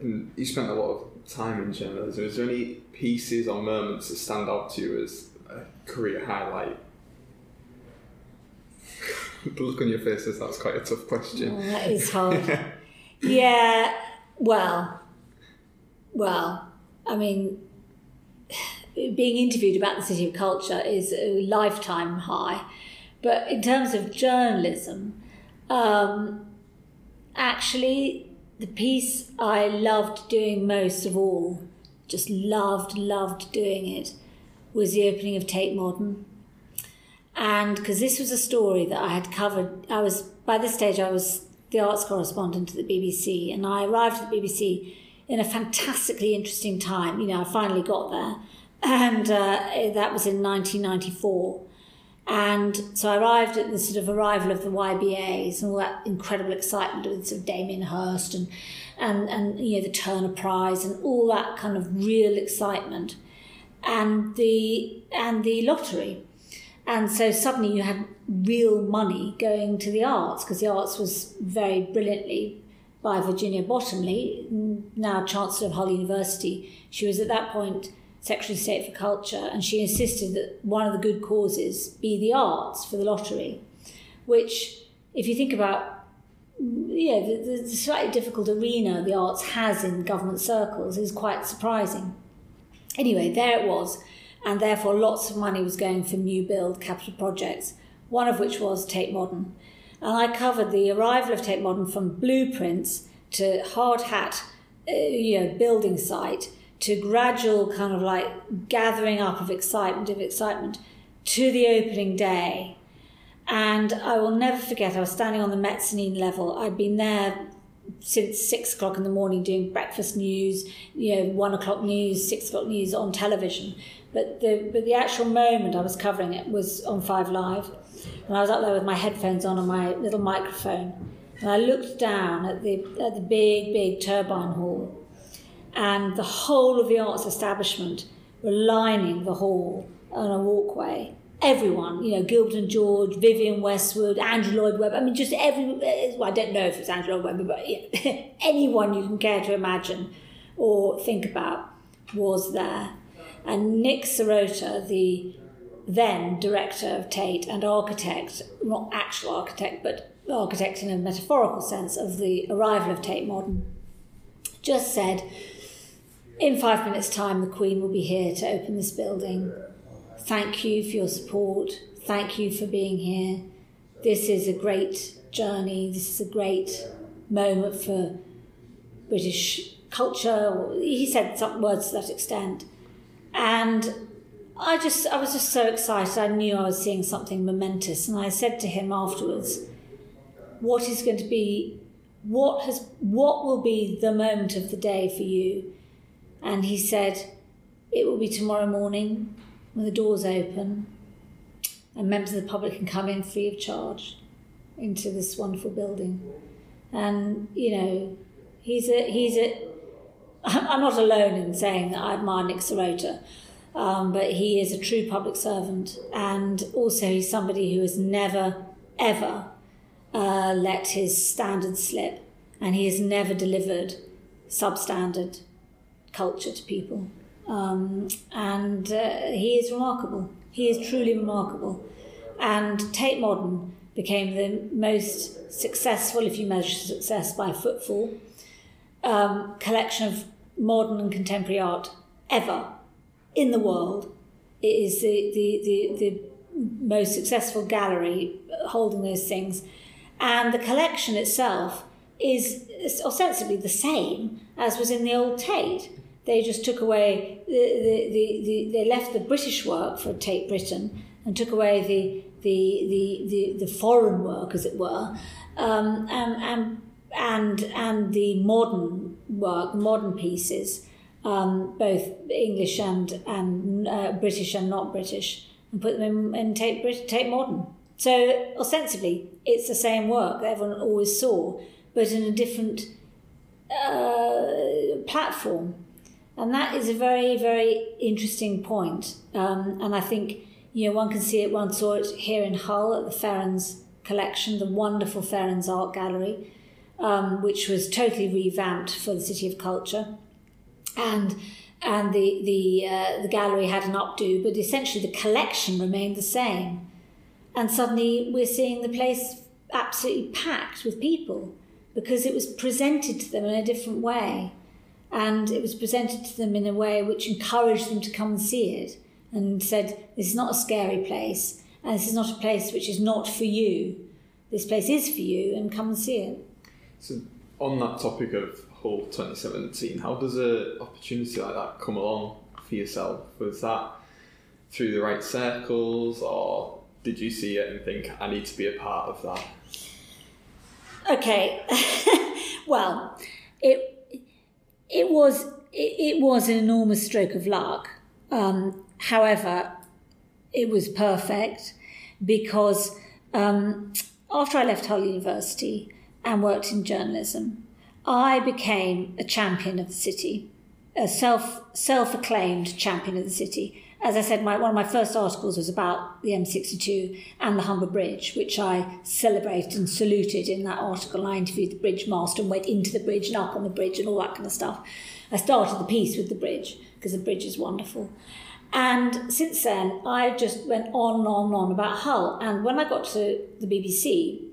And you spent a lot of time in journalism. Is there any pieces or moments that stand out to you as a career highlight? the look on your face says that's quite a tough question. Oh, that is hard. yeah. Well, well. I mean, being interviewed about the City of Culture is a lifetime high. But in terms of journalism, um, actually, the piece I loved doing most of all, just loved, loved doing it, was the opening of Tate Modern. And because this was a story that I had covered, I was, by this stage, I was the arts correspondent at the BBC, and I arrived at the BBC in a fantastically interesting time. You know, I finally got there, and uh, that was in 1994. And so I arrived at the sort of arrival of the YBAs and all that incredible excitement with sort of Damien Hirst and, and, and you know, the Turner Prize and all that kind of real excitement. And the, and the lottery. And so suddenly you had real money going to the arts because the arts was very brilliantly by Virginia Bottomley, now Chancellor of Hull University. She was at that point Secretary of State for Culture, and she insisted that one of the good causes be the arts for the lottery, which, if you think about yeah, the, the slightly difficult arena the arts has in government circles is quite surprising. Anyway, there it was, and therefore lots of money was going for new build capital projects, one of which was Tate Modern. And I covered the arrival of Tate Modern from blueprints to hard hat, uh, you know, building site to gradual kind of like gathering up of excitement of excitement to the opening day. And I will never forget, I was standing on the mezzanine level. I'd been there since six o'clock in the morning doing breakfast news, you know, one o'clock news, six o'clock news on television. But the but the actual moment I was covering it was on Five Live, and I was up there with my headphones on and my little microphone, and I looked down at the at the big big turbine hall, and the whole of the arts establishment were lining the hall on a walkway. Everyone, you know, Gilbert and George, Vivienne Westwood, Andrew Lloyd Webber. I mean, just every. Well, I don't know if it's Andrew Lloyd Webber, but yeah, anyone you can care to imagine or think about was there. And Nick Serota, the then director of Tate and architect, not actual architect, but architect in a metaphorical sense of the arrival of Tate Modern, just said, in five minutes' time, the Queen will be here to open this building. Thank you for your support. Thank you for being here. This is a great journey. This is a great moment for British culture. He said some words to that extent. And I just, I was just so excited. I knew I was seeing something momentous. And I said to him afterwards, what is going to be, what has, what will be the moment of the day for you? And he said, it will be tomorrow morning when the doors open and members of the public can come in free of charge into this wonderful building. And, you know, he's a, he's a, I'm not alone in saying that I admire Nick Serota, um, but he is a true public servant. And also, he's somebody who has never, ever uh, let his standards slip. And he has never delivered substandard culture to people. Um, and uh, he is remarkable. He is truly remarkable. And Tate Modern became the most successful, if you measure success by footfall, um, collection of modern and contemporary art ever in the world. It is the, the, the, the most successful gallery holding those things. And the collection itself is ostensibly the same as was in the old Tate. they just took away the, the, the, the they left the British work for Tate Britain and took away the the the the, the foreign work, as it were, um, and and and and the modern work, modern pieces, um, both English and and uh, British and not British, and put them in, in Tate, Tate Modern. So ostensibly, it's the same work that everyone always saw, but in a different uh, platform. And that is a very, very interesting point. Um, and I think, you know, one can see it, one saw it here in Hull at the Ferens collection, the wonderful Ferens Art Gallery, um, which was totally revamped for the City of Culture. And and the the uh, the gallery had an updo, but essentially the collection remained the same. And suddenly we're seeing the place absolutely packed with people because it was presented to them in a different way. And it was presented to them in a way which encouraged them to come and see it and said, This is not a scary place, and this is not a place which is not for you. This place is for you, and come and see it. So, on that topic of Hull 2017, how does an opportunity like that come along for yourself? Was that through the right circles, or did you see it and think, I need to be a part of that? Okay, well, it it was it, it, was an enormous stroke of luck. Um, however, it was perfect because um, after I left Hull University and worked in journalism, I became a champion of the city, a self self acclaimed champion of the city as I said, my, one of my first articles was about the M62 and the Humber Bridge, which I celebrated and saluted in that article. I interviewed the bridge master and went into the bridge and up on the bridge and all that kind of stuff. I started the piece with the bridge because the bridge is wonderful. And since then, I just went on and on and on about Hull. And when I got to the BBC,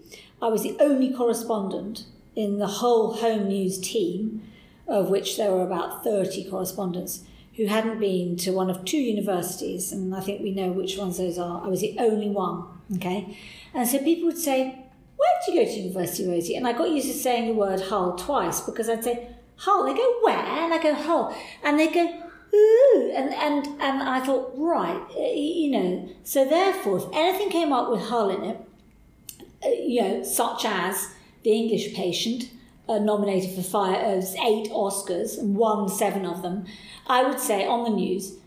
I was the only correspondent in the whole home news team, of which there were about 30 correspondents who hadn't been to one of two universities, and I think we know which ones those are. I was the only one, okay? And so people would say, Where did you go to university, Rosie? And I got used to saying the word Hull twice because I'd say, Hull. They go, Where? And I go, Hull. And they go, Ooh. And, and, and I thought, Right, you know. So therefore, if anything came up with Hull in it, uh, you know, such as The English Patient, uh, nominated for five, uh, eight Oscars and won seven of them, I would say on the news,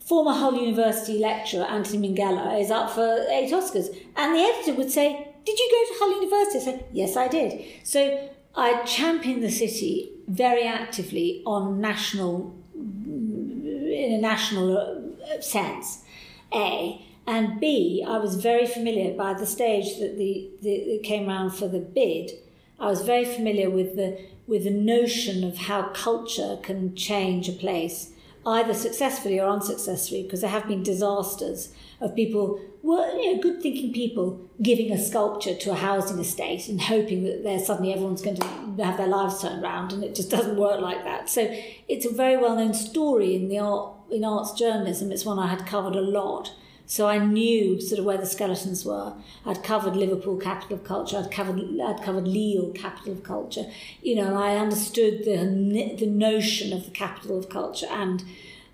former Hull University lecturer Anthony Minghella is up for eight Oscars. And the editor would say, Did you go to Hull University? I said, Yes, I did. So I championed the city very actively on national, in a national uh, sense, A. And B, I was very familiar by the stage that the, the, came around for the bid. I was very familiar with the with the notion of how culture can change a place, either successfully or unsuccessfully, because there have been disasters of people, well, you know, good thinking people giving a sculpture to a housing estate and hoping that there suddenly everyone's going to have their lives turned around, and it just doesn't work like that. So it's a very well known story in the art in arts journalism. It's one I had covered a lot. So I knew sort of where the skeletons were. I'd covered Liverpool, capital of culture. I'd covered I'd covered Lille, capital of culture. You know, I understood the the notion of the capital of culture, and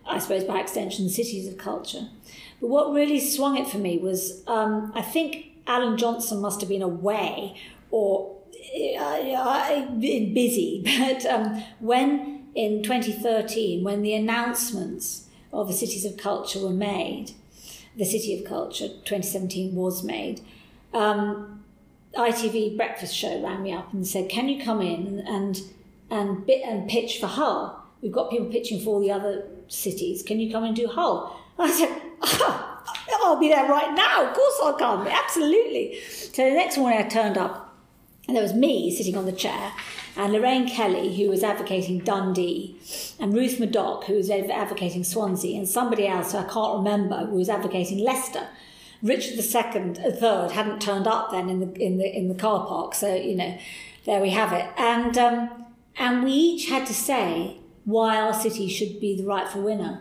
I suppose by extension, the cities of culture. But what really swung it for me was um, I think Alan Johnson must have been away or uh, busy, but um, when in 2013, when the announcements of the cities of culture were made the City of Culture 2017 was made, um, ITV breakfast show rang me up and said, "Can you come in and and bit and pitch for Hull? We've got people pitching for all the other cities. Can you come and do Hull?" I said, oh, "I'll be there right now. Of course I'll come. Absolutely." So the next morning I turned up, and there was me sitting on the chair, and Lorraine Kelly, who was advocating Dundee, and Ruth Madoc, who was advocating Swansea, and somebody else who I can't remember who was advocating Leicester. Richard II, third, hadn't turned up then in the in the in the car park, so you know, there we have it. And um, and we each had to say why our city should be the rightful winner.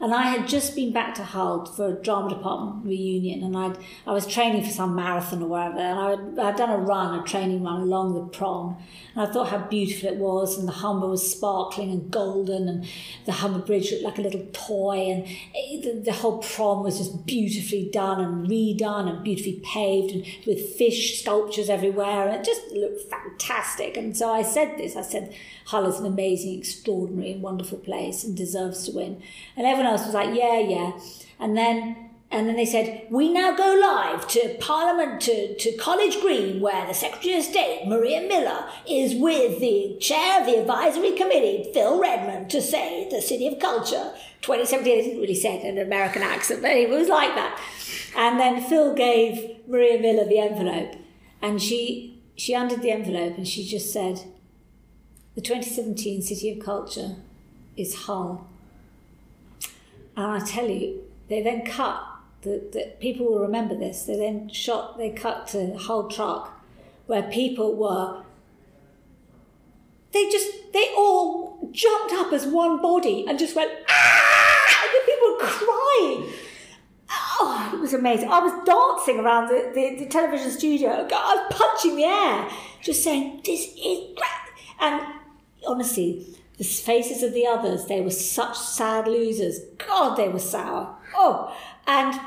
And I had just been back to Hull for a drama department reunion, and I'd, I was training for some marathon or whatever, and I'd, I'd done a run, a training run along the prom, and I thought how beautiful it was, and the Humber was sparkling and golden, and the Humber Bridge looked like a little toy, and it, the, the whole prom was just beautifully done and redone and beautifully paved, and with fish sculptures everywhere, and it just looked fantastic. And so I said this, I said, Hull is an amazing, extraordinary, and wonderful place and deserves to win. And everyone else was like, yeah, yeah. And then and then they said, we now go live to Parliament, to, to College Green, where the Secretary of State, Maria Miller, is with the chair of the advisory committee, Phil Redmond, to say the City of Culture. 2017, I didn't really say it in an American accent, but it was like that. And then Phil gave Maria Miller the envelope, and she, she undid the envelope and she just said, the 2017 City of Culture is Hull. And I tell you, they then cut, the, the, people will remember this, they then shot, they cut to Hull Truck where people were, they just, they all jumped up as one body and just went, ah! And the people were crying. Oh, it was amazing. I was dancing around the, the, the television studio. I was punching the air, just saying, this is great. And honestly, the faces of the others, they were such sad losers. God, they were sour. Oh, and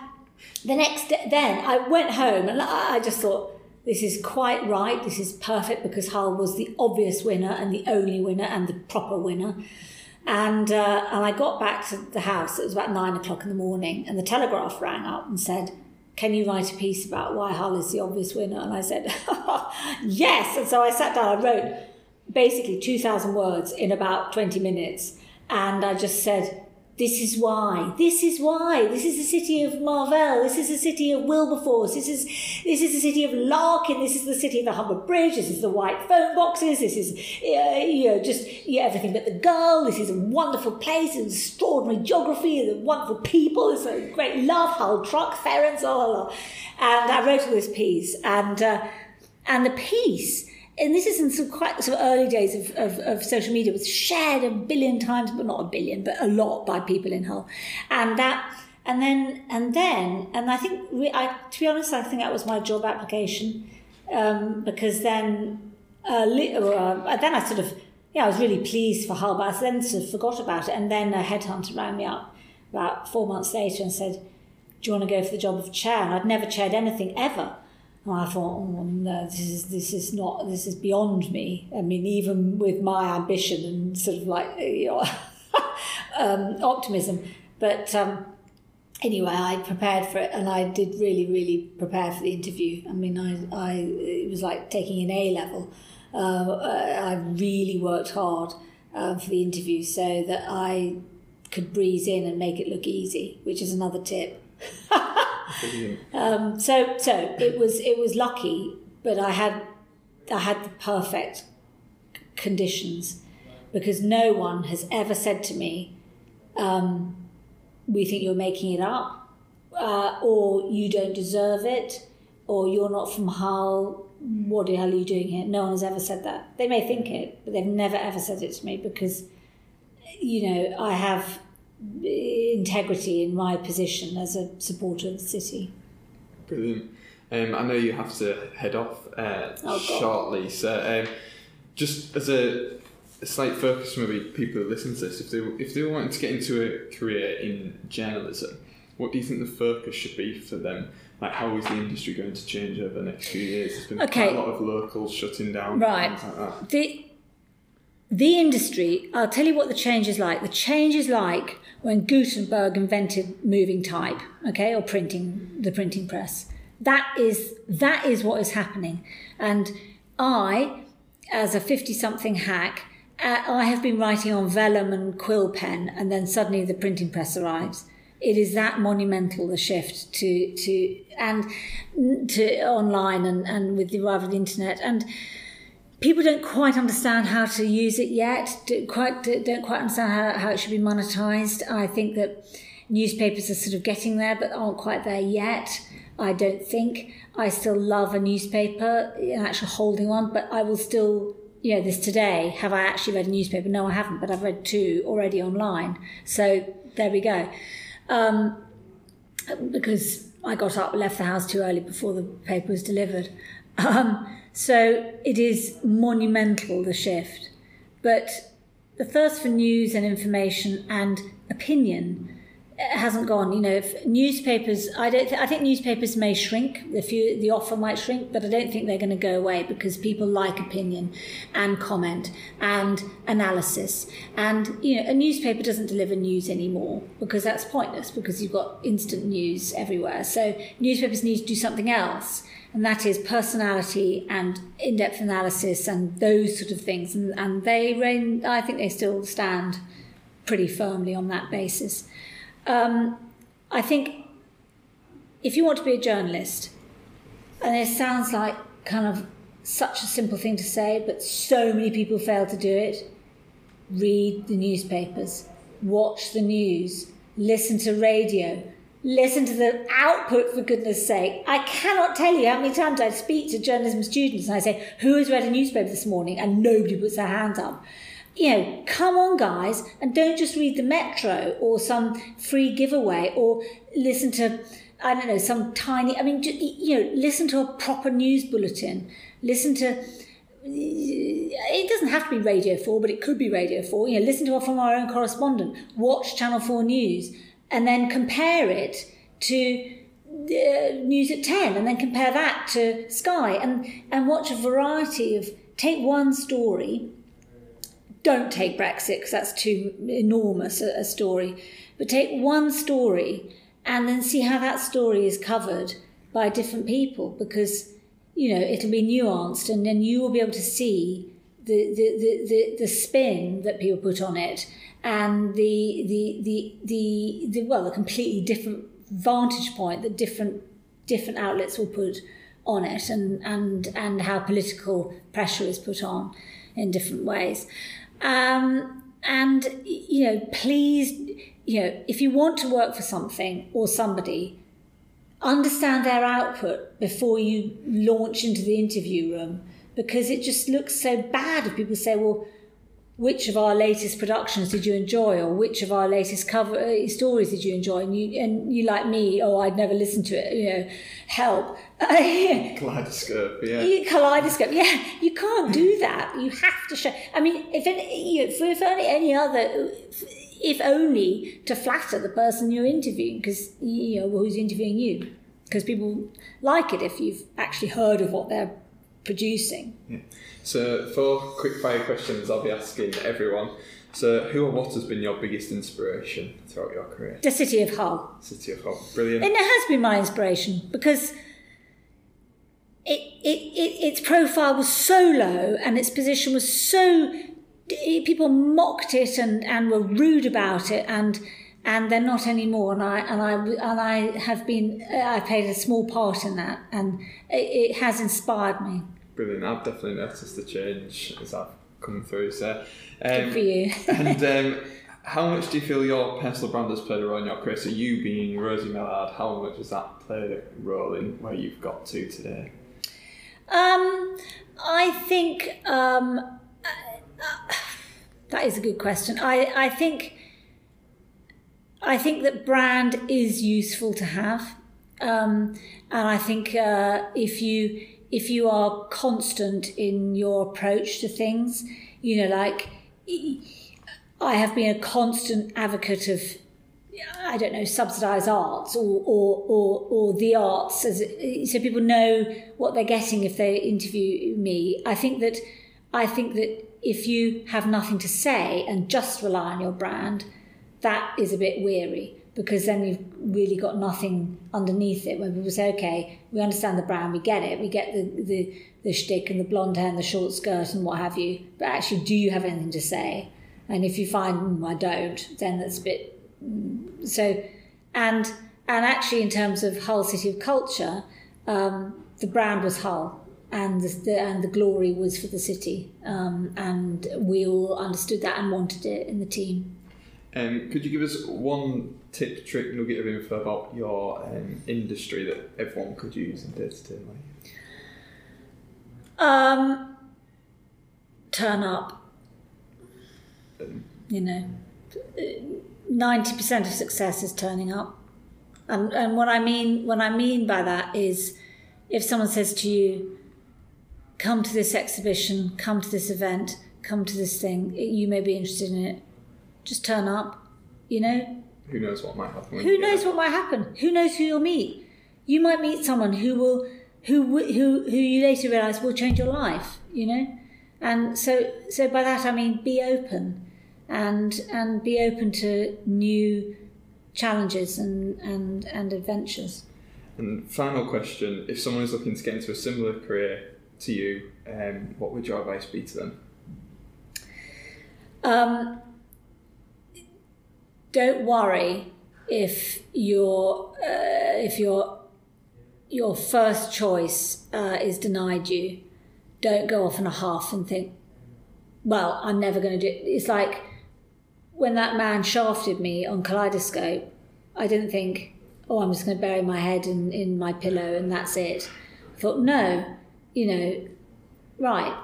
the next day, then I went home and I just thought, this is quite right. This is perfect because Hull was the obvious winner and the only winner and the proper winner. And uh, and I got back to the house. It was about nine o'clock in the morning, and the Telegraph rang up and said, "Can you write a piece about why Hull is the obvious winner?" And I said, "Yes." And so I sat down. I wrote basically 2,000 words in about 20 minutes. And I just said, this is why. This is why. This is the city of Marvell. This is the city of Wilberforce. This is this is the city of Larkin. This is the city of the Humber Bridge. This is the white phone boxes. This is uh, you know just yeah, everything but the girl. This is a wonderful place. It's extraordinary geography. The wonderful people. It's a great love. Hull truck, Ferens, blah, blah, blah. And I wrote all this piece, and uh, and the piece and this is in some quite sort of early days of, of, of, social media, was shared a billion times, but not a billion, but a lot by people in Hull, and that, and then, and then, and I think, we, I, to be honest, I think that was my job application, um, because then, uh, uh, then I sort of, yeah, I was really pleased for Hull, but I then sort of forgot about it, and then a headhunter rang me up about four months later and said, "Do you want to go for the job of chair?" And I'd never chaired anything ever. And I thought, oh, no, this is this is not this is beyond me. I mean, even with my ambition and sort of like you know, um, optimism, but um, anyway, I prepared for it, and I did really, really prepare for the interview. I mean, I, I it was like taking an A level. Uh, I really worked hard uh, for the interview so that I could breeze in and make it look easy, which is another tip. Um, so so it was it was lucky, but I had I had the perfect conditions because no one has ever said to me, um, "We think you're making it up," uh, or "You don't deserve it," or "You're not from Hull." What the hell are you doing here? No one has ever said that. They may think it, but they've never ever said it to me because, you know, I have integrity in my position as a supporter of the city. Brilliant. Um, I know you have to head off uh, oh, shortly, so um, just as a, a, slight focus for maybe people who listen to this, if they if they wanted to get into a career in journalism, what do you think the focus should be for them? Like, how is the industry going to change over the next few years? There's been okay. quite a lot of locals shutting down. Right. Like the the industry, I'll tell you what the change is like. The change is like when Gutenberg invented moving type, okay, or printing, the printing press. That is, that is what is happening. And I, as a 50 something hack, uh, I have been writing on vellum and quill pen, and then suddenly the printing press arrives. It is that monumental the shift to to and to online and, and with the arrival of the internet and people don't quite understand how to use it yet. Don't quite don't quite understand how, how it should be monetized. I think that newspapers are sort of getting there, but aren't quite there yet. I don't think. I still love a newspaper, actually holding one, but I will still you know, this today, have I actually read a newspaper? No, I haven't, but I've read two already online. So there we go. Um, because I got up, left the house too early before the paper was delivered. Um, so it is monumental, the shift. But the thirst for news and information and opinion hasn't gone. You know, if newspapers, I don't. Th- I think newspapers may shrink. The offer might shrink, but I don't think they're going to go away because people like opinion, and comment and analysis. And you know, a newspaper doesn't deliver news anymore because that's pointless because you've got instant news everywhere. So newspapers need to do something else. And that is personality and in-depth analysis and those sort of things, and, and they reign. I think they still stand pretty firmly on that basis. Um, I think if you want to be a journalist, and it sounds like kind of such a simple thing to say, but so many people fail to do it. Read the newspapers, watch the news, listen to radio, listen to the output for goodness sake. I cannot tell you how many times I speak to journalism students and I say, Who has read a newspaper this morning? And nobody puts their hand up you know, come on, guys, and don't just read the Metro or some free giveaway or listen to, I don't know, some tiny, I mean, you know, listen to a proper news bulletin. Listen to, it doesn't have to be Radio 4, but it could be Radio 4. You know, listen to it from our own correspondent. Watch Channel 4 News and then compare it to uh, News at 10 and then compare that to Sky. And, and watch a variety of, take one story don't take Brexit because that's too enormous a, a story, but take one story and then see how that story is covered by different people because you know it'll be nuanced and then you will be able to see the the, the, the, the spin that people put on it and the, the the the the well the completely different vantage point that different different outlets will put on it and and and how political pressure is put on in different ways. Um, and, you know, please, you know, if you want to work for something or somebody, understand their output before you launch into the interview room because it just looks so bad if people say, well, which of our latest productions did you enjoy or which of our latest cover uh, stories did you enjoy? And you and you like me oh i'd never listened to it you know help. Kaleidoscope yeah. Kaleidoscope yeah. You can't do that. You have to show i mean if any you know, if only any other if only to flatter the person you're interviewing because you know who's interviewing you. Because people like it if you've actually heard of what they're producing yeah. So, four quick fire questions I'll be asking everyone. So, who or what has been your biggest inspiration throughout your career? The City of Hull. City of Hull, brilliant. And it has been my inspiration because it, it, it, its profile was so low and its position was so. People mocked it and, and were rude about it, and and they're not anymore. And I and I and I have been. I played a small part in that, and it, it has inspired me brilliant. I've definitely noticed the change as I've come through. So, um, good for you. and um, how much do you feel your personal brand has played a role in your career? So, you being Rosie Millard, how much has that played a role in where you've got to today? Um, I think um, uh, that is a good question. I, I think I think that brand is useful to have, um, and I think uh, if you if you are constant in your approach to things, you know, like I have been a constant advocate of, I don't know, subsidised arts or, or, or, or the arts, as, so people know what they're getting if they interview me. I think that, I think that if you have nothing to say and just rely on your brand, that is a bit weary because then you've really got nothing underneath it. When people say, "Okay, we understand the brand, we get it, we get the the the shtick and the blonde hair and the short skirt and what have you," but actually, do you have anything to say? And if you find mm, I don't, then that's a bit mm. so. And and actually, in terms of Hull City of Culture, um, the brand was Hull, and the, the, and the glory was for the city, um, and we all understood that and wanted it in the team. Um, could you give us one tip, trick, nugget of info about your um, industry that everyone could use in day to day life? Um, turn up. You know, ninety percent of success is turning up, and and what I mean what I mean by that is, if someone says to you, "Come to this exhibition, come to this event, come to this thing," you may be interested in it. Just turn up. You know, Who knows what might happen? who knows what might happen? Who knows who you'll meet? You might meet someone who will, who who who you later realise will change your life. You know, and so so by that I mean be open, and and be open to new challenges and and and adventures. And final question: If someone is looking to get into a similar career to you, um, what would your advice be to them? Um, don't worry if your uh, if your your first choice uh, is denied you. Don't go off in a huff and think, "Well, I'm never going to do." It. It's like when that man shafted me on Kaleidoscope. I didn't think, "Oh, I'm just going to bury my head in, in my pillow and that's it." I thought, no, you know, right,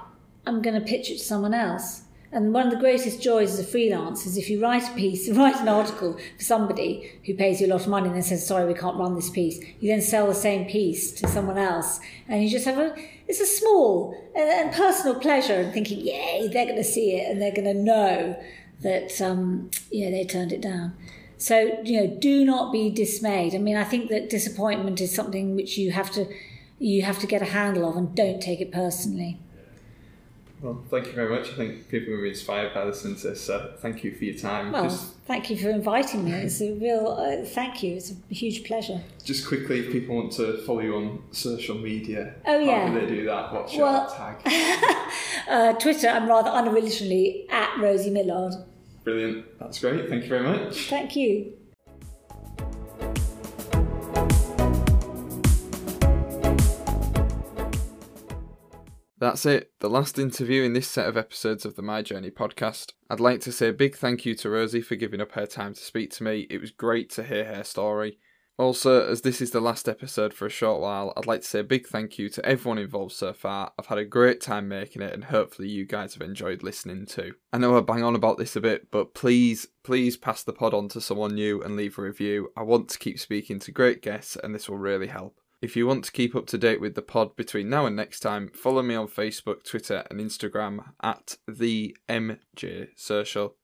I'm going to pitch it to someone else. And one of the greatest joys as a freelance is if you write a piece, write an article for somebody who pays you a lot of money and then says, sorry, we can't run this piece. You then sell the same piece to someone else. And you just have a, it's a small and, personal pleasure in thinking, yay, they're going to see it and they're going to know that, um, they turned it down. So, you know, do not be dismayed. I mean, I think that disappointment is something which you have to, you have to get a handle of and don't take it personally. Well, thank you very much. I think people will be inspired by listening to this. So thank you for your time. Well, Just, thank you for inviting me. It's a real uh, thank you. It's a huge pleasure. just quickly, if people want to follow you on social media, Oh, yeah. how do they do that? What's your Well- tag? Uh, Twitter, I'm rather unoriginally at Rosie Millard. Brilliant. That's great. Thank you very much. Thank you. That's it, the last interview in this set of episodes of the My Journey podcast. I'd like to say a big thank you to Rosie for giving up her time to speak to me. It was great to hear her story. Also, as this is the last episode for a short while, I'd like to say a big thank you to everyone involved so far. I've had a great time making it, and hopefully, you guys have enjoyed listening too. I know I bang on about this a bit, but please, please pass the pod on to someone new and leave a review. I want to keep speaking to great guests, and this will really help. If you want to keep up to date with the pod between now and next time, follow me on Facebook, Twitter, and Instagram at the MJ Social.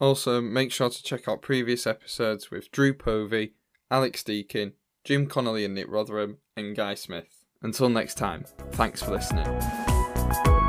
Also, make sure to check out previous episodes with Drew Povey, Alex Deakin, Jim Connolly and Nick Rotherham, and Guy Smith. Until next time, thanks for listening.